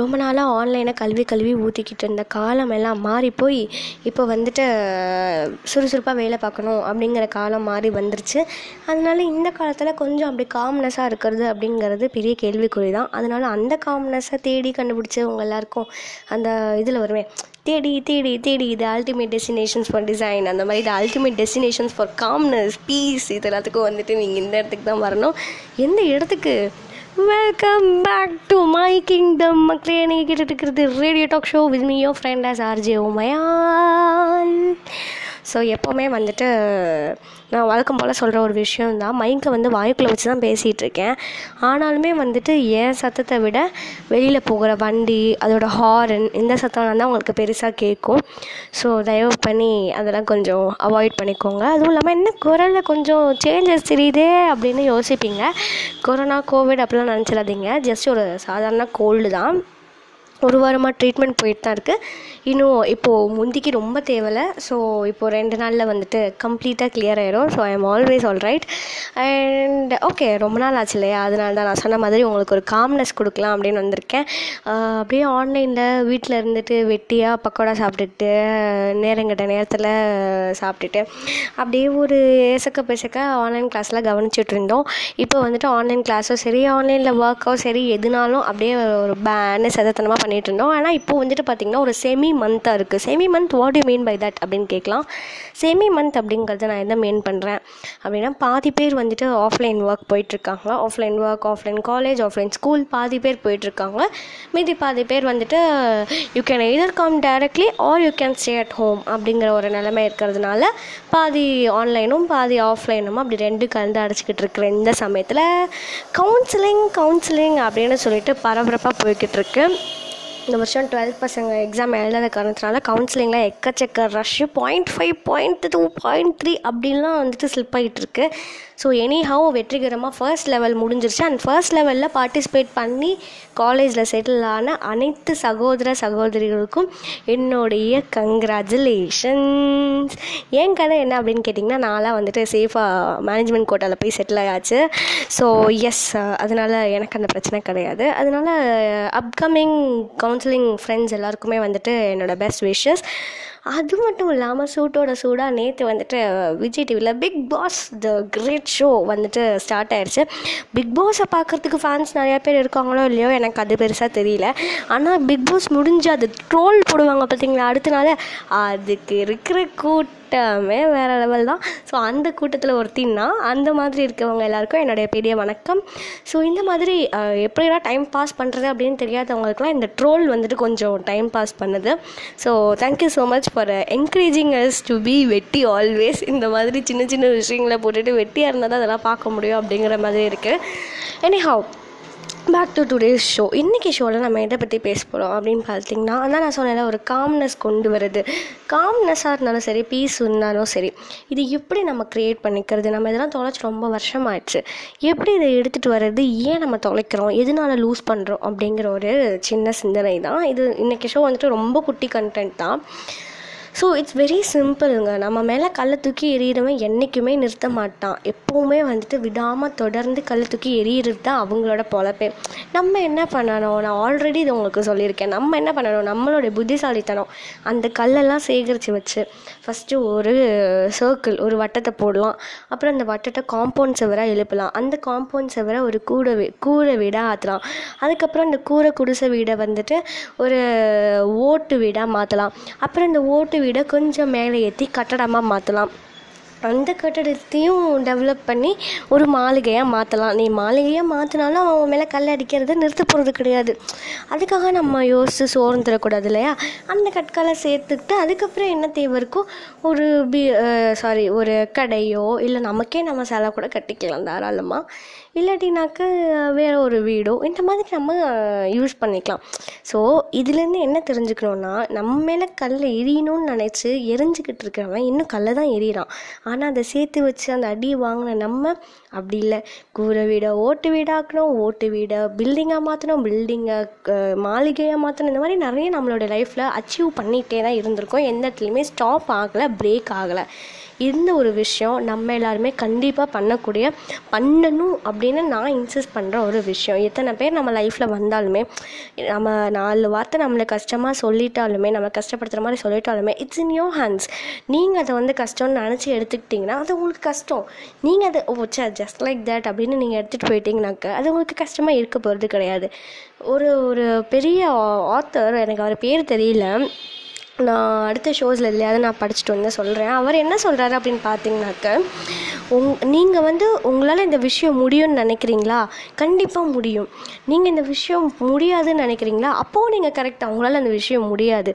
ரொம்ப நாளாக ஆன்லைனை கல்வி கல்வி ஊற்றிக்கிட்டு இருந்த காலம் எல்லாம் மாறி போய் இப்போ வந்துட்டு சுறுசுறுப்பாக வேலை பார்க்கணும் அப்படிங்கிற காலம் மாறி வந்துருச்சு. அதனால இந்த காலத்தில் கொஞ்சம் அப்படி காம்னஸாக இருக்கிறது அப்படிங்கிறது பெரிய கேள்விக்குறி தான். அதனால அந்த காம்னஸை தேடி கண்டுபிடிச்சவங்க எல்லாருக்கும் அந்த இதில் வருவேன் தேடி தேடி தேடி இது அல்டிமேட் டெஸ்டினேஷன்ஸ் ஃபார் டிசைன் அந்த மாதிரி இது ultimate destinations for calmness peace இது எல்லாத்துக்கும் வந்துட்டு நீங்கள் இந்த இடத்துக்கு தான் வரணும். எந்த இடத்துக்கு welcome back to my kingdom மக்களே நீங்கள் கேட்டுட்டு இருக்கிறது radio talk show with me your friend as RJ Umaiyal so எப்போவுமே வந்துட்டு நான் வழக்கம் போல் சொல்கிற ஒரு விஷயம் தான் மைக்கை வந்து வாய்க்குள்ளே வச்சு தான் பேசிகிட்ருக்கேன் ஆனாலுமே வந்துட்டு என் சத்தத்தை விட வெளியில் போகிற வண்டி அதோட ஹாரன் இந்த சத்தம்லாம் தான் உங்களுக்கு பெருசாக கேட்கும். ஸோ தயவு பண்ணி அதெல்லாம் கொஞ்சம் அவாய்ட் பண்ணிக்கோங்க. அதுவும் இல்லாமல் என்ன குரலில் கொஞ்சம் சேஞ்சஸ் தெரியுதே அப்படின்னு யோசிப்பீங்க. கொரோனா கோவிட் அப்படிலாம் நினச்சிடாதீங்க. ஜஸ்ட் ஒரு சாதாரண கோல்டு தான். ஒரு வாரமாக ட்ரீட்மெண்ட் போயிட்டு தான் இருக்குது இன்னும் இப்போது முந்திக்கு ரொம்ப தேவையில்ல ஸோ இப்போது ரெண்டு நாளில் வந்துட்டு கம்ப்ளீட்டாக கிளியர் ஆயிரும். So I am always all right and okay ரொம்ப நாள் ஆச்சு இல்லையா? அதனால தான் நான் சொன்ன மாதிரி உங்களுக்கு ஒரு காம்னஸ் கொடுக்கலாம் அப்படின்னு வந்திருக்கேன். அப்படியே ஆன்லைனில் வீட்டில் இருந்துட்டு வெட்டியாக பக்கோடா சாப்பிட்டுட்டு நேரங்கிட்ட நேரத்தில் சாப்பிட்டுட்டு அப்படியே ஒரு ஏசக்க பேசக்க ஆன்லைன் கிளாஸில் கவனிச்சிட்டு இருந்தோம். இப்போ வந்துட்டு ஆன்லைன் கிளாஸும் சரி ஆன்லைனில் ஒர்க்கோ சரி எதுனாலும் அப்படியே ஒரு பேன்னு சதத்தனமாக பண்ணிகிட்டு இருந்தோம் ஆனால் இப்போ வந்துட்டு பார்த்திங்கன்னா ஒரு செமி மந்த்தாக இருக்குது semi month what you mean by that அப்படின்னு கேட்கலாம் செமி மந்த் அப்படிங்கிறத நான் என்ன மீன் பண்ணுறேன் அப்படின்னா பாதி பேர் வந்துட்டு ஆஃப்லைன் ஒர்க் போயிட்டுருக்காங்க. Offline work offline college offline school பாதி பேர் போயிட்டுருக்காங்க. மீதி பாதி பேர் வந்துட்டு you can either come directly or you can stay at home அப்படிங்கிற ஒரு நிலைமை இருக்கிறதுனால பாதி ஆன்லைனும் பாதி ஆஃப்லைனும் அப்படி ரெண்டு கலந்து அடைச்சிக்கிட்டு இருக்கிற இந்த சமயத்தில் கவுன்சிலிங் கவுன்சிலிங் அப்படின்னு சொல்லிட்டு பரபரப்பாக போய்கிட்டு இருக்கு இந்த வருஷம் டுவெல்த் பசங்க எக்ஸாம் எழுதாத காரணத்தினால கவுன்சிலிங்கில் எக்கச்சக்க rush point five point two point three அப்படின்லாம் வந்துட்டு ஸ்லிப் ஆகிட்டு இருக்கு ஸோ எனி ஹவ் வெற்றிகரமாக ஃபர்ஸ்ட் லெவல் முடிஞ்சிருச்சு அண்ட் ஃபர்ஸ்ட் லெவலில் பார்ட்டிசிபேட் பண்ணி காலேஜில் செட்டில் ஆன அனைத்து சகோதர சகோதரிகளுக்கும் என்னுடைய கங்க்ராச்சுலேஷன்ஸ் என் கதை என்ன அப்படின்னு கேட்டிங்கன்னா நான்லாம் வந்துட்டு சேஃபாக மேனேஜ்மெண்ட் கோட்டாவில் போய் செட்டில் ஆயாச்சு. ஸோ எஸ் அதனால் எனக்கு அந்த பிரச்சனை கிடையாது. அதனால் அப்கமிங் கவுன்சிலிங் ஃப்ரெண்ட்ஸ் எல்லாருக்குமே வந்துட்டு என்னோடய பெஸ்ட் விஷஸ் அது மட்டும் இல்லாமல் சூட்டோட சூடாக நேற்று வந்துட்டு விஜய் டிவியில் Bigg Boss the great show வந்துட்டு ஸ்டார்ட் ஆயிடுச்சு பிக் பாஸை பார்க்குறதுக்கு ஃபேன்ஸ் நிறையா பேர் இருக்காங்களோ இல்லையோ எனக்கு அது பெருசாக தெரியல. ஆனால் பிக் பாஸ் முடிஞ்சு அது ட்ரோல் போடுவாங்க பார்த்தீங்களா அடுத்த நாள் அதுக்கு இருக்கிற கூட்டம் வேறு லெவல் தான். ஸோ அந்த கூட்டத்தில் ஒருத்தின்னா அந்த மாதிரி இருக்கவங்க எல்லாருக்கும் என்னுடைய பெரிய வணக்கம். ஸோ இந்த மாதிரி எப்படிடா டைம் பாஸ் பண்ணுறது அப்படின்னு தெரியாதவங்களுக்குலாம் இந்த ட்ரோல் வந்துட்டு கொஞ்சம் டைம் பாஸ் பண்ணுது. So thank you so much for encouraging us to be வெட்டி ஆல்வேஸ் இந்த மாதிரி சின்ன சின்ன விஷயங்களை போட்டுட்டு வெட்டியாக இருந்தால் தான் அதெல்லாம் பார்க்க முடியும் அப்படிங்கிற மாதிரி இருக்குது anyhow back to today's show இன்றைக்கி ஷோவில் நம்ம எதை பற்றி பேச போகிறோம் அப்படின்னு பார்த்தீங்கன்னா அதான் நான் சொன்னேன்ல ஒரு காம்னஸ் கொண்டு வருது காம்னஸாக இருந்தாலும் சரி பீஸ் இருந்தாலும் சரி இது எப்படி நம்ம க்ரியேட் பண்ணிக்கிறது? நம்ம இதெல்லாம் தொலைச்சி ரொம்ப வருஷம் ஆயிடுச்சு எப்படி இதை எடுத்துகிட்டு வர்றது? ஏன் நம்ம தொலைக்கிறோம்? எதனால லூஸ் பண்ணுறோம் அப்படிங்கிற ஒரு சின்ன சிந்தனை தான் இது இன்றைக்கி ஷோ வந்துட்டு ரொம்ப குட்டி கண்டென்ட் தான். ஸோ இட்ஸ் வெரி சிம்பிளுங்க நம்ம மேலே கல்லை தூக்கி எறிகிறவன் என்றைக்குமே நிறுத்த மாட்டான். எப்போவுமே வந்துட்டு விடாமல் தொடர்ந்து கல்லை தூக்கி எறிகிறது தான் அவங்களோட பொழப்பே. நம்ம என்ன பண்ணணும்? நான் ஆல்ரெடி இது உங்களுக்கு சொல்லியிருக்கேன். நம்ம என்ன பண்ணணும்? நம்மளுடைய புத்திசாலித்தனம். அந்த கல்லெல்லாம் சேகரித்து வச்சு ஃபஸ்ட்டு ஒரு சர்க்கிள் ஒரு வட்டத்தை போடலாம். அப்புறம் அந்த வட்டத்தை காம்பவுண்ட் செவராக எழுப்பலாம். அந்த காம்பவுண்ட் செவரை ஒரு கூடை கூரை வீடாக ஆற்றலாம் அதுக்கப்புறம் அந்த கூரை குடிசை வீடை வந்துட்டு ஒரு ஓட்டு வீடாக மாற்றலாம் அப்புறம் இந்த ஓட்டு விட கொஞ்சம் மேலே ஏற்றி கட்டடமாக மாற்றலாம் அந்த கட்டடத்தையும் டெவலப் பண்ணி ஒரு மாளிகையாக மாற்றலாம் நீ மாளிகையாக மாற்றினாலும் அவன் மேலே கல் அடிக்கிறத நிறுத்த போகிறது கிடையாது. அதுக்காக நம்ம யோசித்து சோர்ந்து தரக்கூடாது இல்லையா? அந்த கற்களை சேர்த்துக்கிட்டு அதுக்கப்புறம் என்ன தேவை இருக்கோ ஒரு பி சாரி ஒரு கடையோ இல்லை நமக்கே நம்ம செலவு கூட கட்டிக்கலாம் தாராளமாக இல்லாட்டினாக்க வேறு ஒரு வீடோ இந்த மாதிரி நம்ம யூஸ் பண்ணிக்கலாம். ஸோ இதுலேருந்து என்ன தெரிஞ்சுக்கணுன்னா நம்ம மேலே கல் எரியணும்னு நினச்சி எரிஞ்சுக்கிட்டு இருக்கிறவன் இன்னும் கல்லை தான் எரியறான். ஆனால் அதை சேர்த்து வச்சு அந்த அடி வாங்கின நம்ம அப்படி இல்லை. கூரை வீடை ஓட்டு வீடாக்கணும் ஓட்டு வீடை பில்டிங்காக மாற்றணும் பில்டிங்கை மாளிகையாக மாற்றணும் இந்த மாதிரி நிறைய நம்மளோட லைஃப்பில் அச்சீவ் பண்ணிகிட்டே தான் இருந்திருக்கோம். எந்த இடத்துலையுமே ஸ்டாப் ஆகலை பிரேக் ஆகலை. இந்த ஒரு விஷயம் நம்ம எல்லாருமே கண்டிப்பாக பண்ணக்கூடிய பண்ணணும் அப்படின்னு நான் இன்சிஸ்ட் பண்ணுற ஒரு விஷயம். எத்தனை பேர் நம்ம லைஃப்பில் வந்தாலுமே நம்ம நாலு வார்த்தை நம்மளை கஷ்டமாக சொல்லிட்டாலுமே நம்ம கஷ்டப்படுத்துகிற மாதிரி சொல்லிட்டாலுமே இட்ஸ் இன் யோர் ஹேண்ட்ஸ் நீங்கள் அதை வந்து கஷ்டம்னு நினச்சி எடுத்துக்கிட்டிங்கன்னா அது உங்களுக்கு கஷ்டம். நீங்கள் அதை oh say just like that அப்படின்னு நீங்கள் எடுத்துகிட்டு போயிட்டீங்கனாக்க அது உங்களுக்கு கஷ்டமாக இருக்க போகிறது கிடையாது. ஒரு ஒரு பெரிய ஆத்தர் எனக்கு அவர் பேர் தெரியல. நான் அடுத்த ஷோஸில் எதுலையாவது நான் படிச்சுட்டு வந்து சொல்கிறேன் அவர் என்ன சொல்கிறாரு அப்படின்னு பார்த்தீங்கன்னாக்க உங் நீங்கள் வந்து உங்களால் இந்த விஷயம் முடியும்னு நினைக்கிறீங்களா? கண்டிப்பாக முடியும். நீங்கள் இந்த விஷயம் முடியாதுன்னு நினைக்கிறீங்களா? அப்போவும் நீங்கள் கரெக்டாக உங்களால் அந்த விஷயம் முடியாது.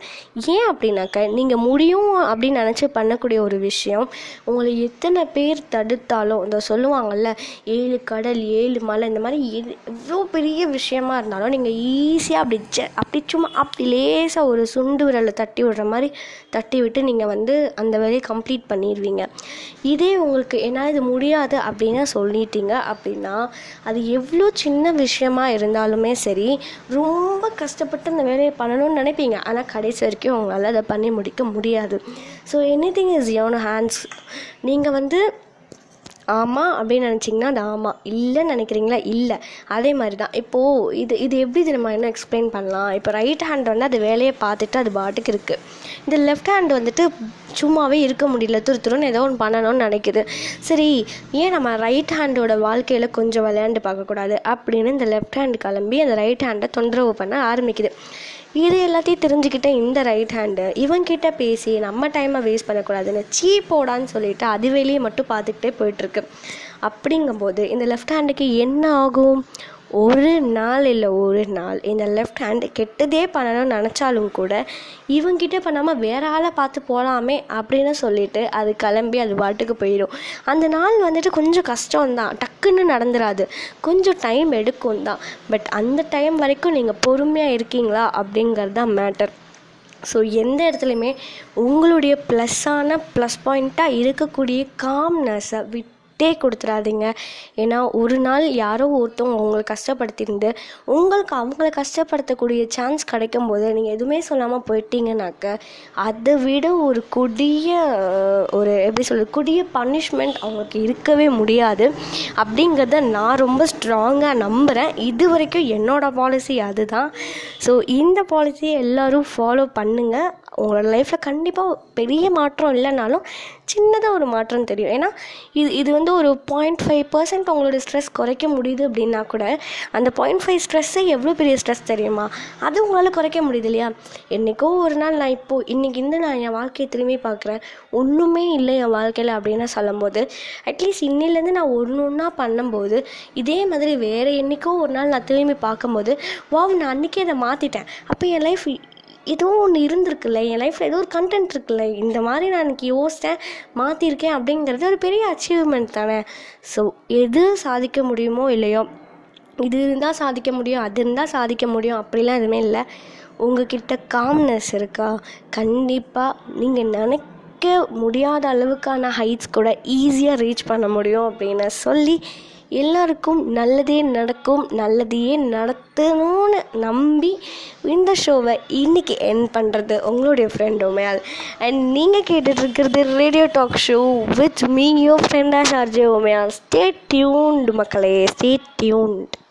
ஏன் அப்படின்னாக்க நீங்கள் முடியும் அப்படின்னு நினச்சி பண்ணக்கூடிய ஒரு விஷயம் உங்களை எத்தனை பேர் தடுத்தாலும் இந்த சொல்லுவாங்கள்ல ஏழு கடல் ஏழு மலை இந்த மாதிரி எது எவ்வளோ பெரிய விஷயமா இருந்தாலும் நீங்கள் ஈஸியாக அப்படி அப்படி சும்மா அப்படி லேசாக ஒரு சுண்டு விரலை தட்டி விடுற மாதிரி தட்டி விட்டு நீங்கள் வந்து அந்த வேலையை கம்ப்ளீட் பண்ணிடுவீங்க. இதே உங்களுக்கு என்னால் இது முடியாது அப்படின்னு சொல்லிட்டீங்க அப்படின்னா அது எவ்வளோ சின்ன விஷயமா இருந்தாலுமே சரி ரொம்ப கஷ்டப்பட்டு அந்த வேலையை பண்ணணும்னு நினைப்பீங்க. ஆனால் கடைசி வரைக்கும் உங்களால் அதை பண்ணி முடிக்க முடியாது. So anything is your hands நீங்கள் வந்து ஆமாம் அப்படின்னு நினச்சிங்கன்னா அது ஆமாம் இல்லைன்னு நினைக்கிறீங்களா? இல்லை. அதே மாதிரி தான் இப்போது இது இது எப்படி நம்ம என்ன எக்ஸ்பிளைன் பண்ணலாம்? இப்போ ரைட் ஹேண்ட் வந்து அது வேலையை பார்த்துட்டு அது பாட்டுக்கு இருக்குது இந்த லெஃப்ட் ஹேண்ட் வந்துட்டு சும்மாவே இருக்க முடியல. துரு துருன்னு ஏதோ ஒன்று பண்ணணும்னு நினைக்குது. சரி ஏன் நம்ம ரைட் ஹேண்டோட வாழ்க்கையில் கொஞ்சம் விளையாண்டு பார்க்கக்கூடாது? அப்படின்னு இந்த லெஃப்ட் ஹேண்ட் கிளம்பி அந்த ரைட் ஹேண்டை தொந்தரவு பண்ண ஆரம்பிக்குது. இது எல்லாத்தையும் தெரிஞ்சுக்கிட்ட இந்த ரைட் ஹேண்டு இவன்கிட்ட பேசி நம்ம டைமை வேஸ்ட் பண்ணக்கூடாதுன்னு சீ போடான்னு சொல்லிட்டு அது வெளியே மட்டும் பார்த்துக்கிட்டே போயிட்டுருக்கு அப்படிங்கும்போது இந்த லெஃப்ட் ஹேண்டுக்கு என்ன ஆகும்? ஒரு நாள் இல்லை ஒரு நாள். இந்த லெஃப்ட் ஹேண்ட் கெட்டதே பண்ணணும்னு நினச்சாலும் கூட இவங்கிட்ட பண்ணாமல் வேற ஆளை பார்த்து போகலாமே அப்படின்னு சொல்லிட்டு அது கிளம்பி அது பாட்டுக்கு போயிடும் அந்த நாள் வந்துட்டு கொஞ்சம் கஷ்டம்தான். டக்குன்னு நடந்துடாது கொஞ்சம் டைம் எடுக்கும் தான். பட் அந்த டைம் வரைக்கும் நீங்கள் பொறுமையாக இருக்கீங்களா அப்படிங்கிறது தான் மேட்டர் ஸோ எந்த இடத்துலையுமே உங்களுடைய ப்ளஸ்ஸான ப்ளஸ் பாயிண்ட்டாக இருக்கக்கூடிய காம்னஸை விட் விட்டே கொடுத்துடாதீங்க ஏன்னா ஒரு நாள் யாரோ ஒருத்தவங்க உங்களை கஷ்டப்படுத்தியிருந்து உங்களுக்கு அவங்கள கஷ்டப்படுத்தக்கூடிய சான்ஸ் கிடைக்கும் போது நீங்கள் எதுவுமே சொல்லாமல் போயிட்டீங்கனாக்க அதை விட ஒரு கொடிய ஒரு எப்படி சொல்கிறது கொடிய பனிஷ்மெண்ட் அவங்களுக்கு இருக்கவே முடியாது. அப்படிங்கிறத நான் ரொம்ப ஸ்ட்ராங்காக நம்புகிறேன் இது வரைக்கும் என்னோட பாலிசி அதுதான். ஸோ இந்த பாலிசியை எல்லோரும் ஃபாலோ பண்ணுங்கள் உங்களோட லைஃப்பில் கண்டிப்பாக பெரிய மாற்றம் இல்லைனாலும் சின்னதாக ஒரு மாற்றம் தெரியும். ஏன்னா இது இது வந்து ஒரு பாயிண்ட் ஃபைவ் பர்சன்ட் உங்களோட ஸ்ட்ரெஸ் குறைக்க முடியுது அப்படின்னா கூட அந்த பாயிண்ட் ஃபைவ் ஸ்ட்ரெஸ்ஸே எவ்வளோ பெரிய ஸ்ட்ரெஸ் தெரியுமா? அது உங்களால் குறைக்க முடியுது இல்லையா? என்றைக்கோ ஒரு நாள் நான் இப்போது இன்றைக்கி இருந்து நான் என் வாழ்க்கையை திரும்பி பார்க்குறேன். ஒன்றுமே இல்லை என் வாழ்க்கையில் அப்படின்னு சொல்லும்போது அட்லீஸ்ட் இன்னிலேருந்து நான் ஒன்று ஒன்றா பண்ணும்போது இதே மாதிரி வேறு என்றைக்கோ ஒரு நாள் நான் திரும்பி பார்க்கும்போது வாவ் நான் அன்றைக்கே அதை மாற்றிட்டேன் அப்போ என் லைஃப் ஏதோ ஒன்று இருந்திருக்குல்ல என் லைஃப்பில் ஏதோ ஒரு கண்டென்ட் இருக்குல்ல இந்த மாதிரி நான் இன்னைக்கு யோசித்தேன் மாற்றிருக்கேன் அப்படிங்கிறது ஒரு பெரிய அச்சீவ்மெண்ட் தானே. ஸோ எது சாதிக்க முடியுமோ இல்லையோ இது இருந்தால் சாதிக்க முடியும் அது இருந்தால் சாதிக்க முடியும் அப்படிலாம் எதுவுமே இல்லை. உங்ககிட்ட காம்னஸ் இருக்கா? கண்டிப்பாக நீங்கள் நினைக்க முடியாத அளவுக்கான ஹைட்ஸ் கூட ஈஸியாக ரீச் பண்ண முடியும் அப்படின்னு சொல்லி எல்லாருக்கும் நல்லதே நடக்கும் நல்லதையே நடத்தணும்னு நம்பி இந்த ஷோவை இன்னைக்கு என் பண்ணுறது உங்களுடைய ஃப்ரெண்ட் உமையால். அண்ட் நீங்கள் கேட்டுட்ருக்கிறது radio talk show with me your ஃப்ரெண்டாக as RJ Umaiyal. Stay tuned மக்களே ஸ்டே டியூன்ட்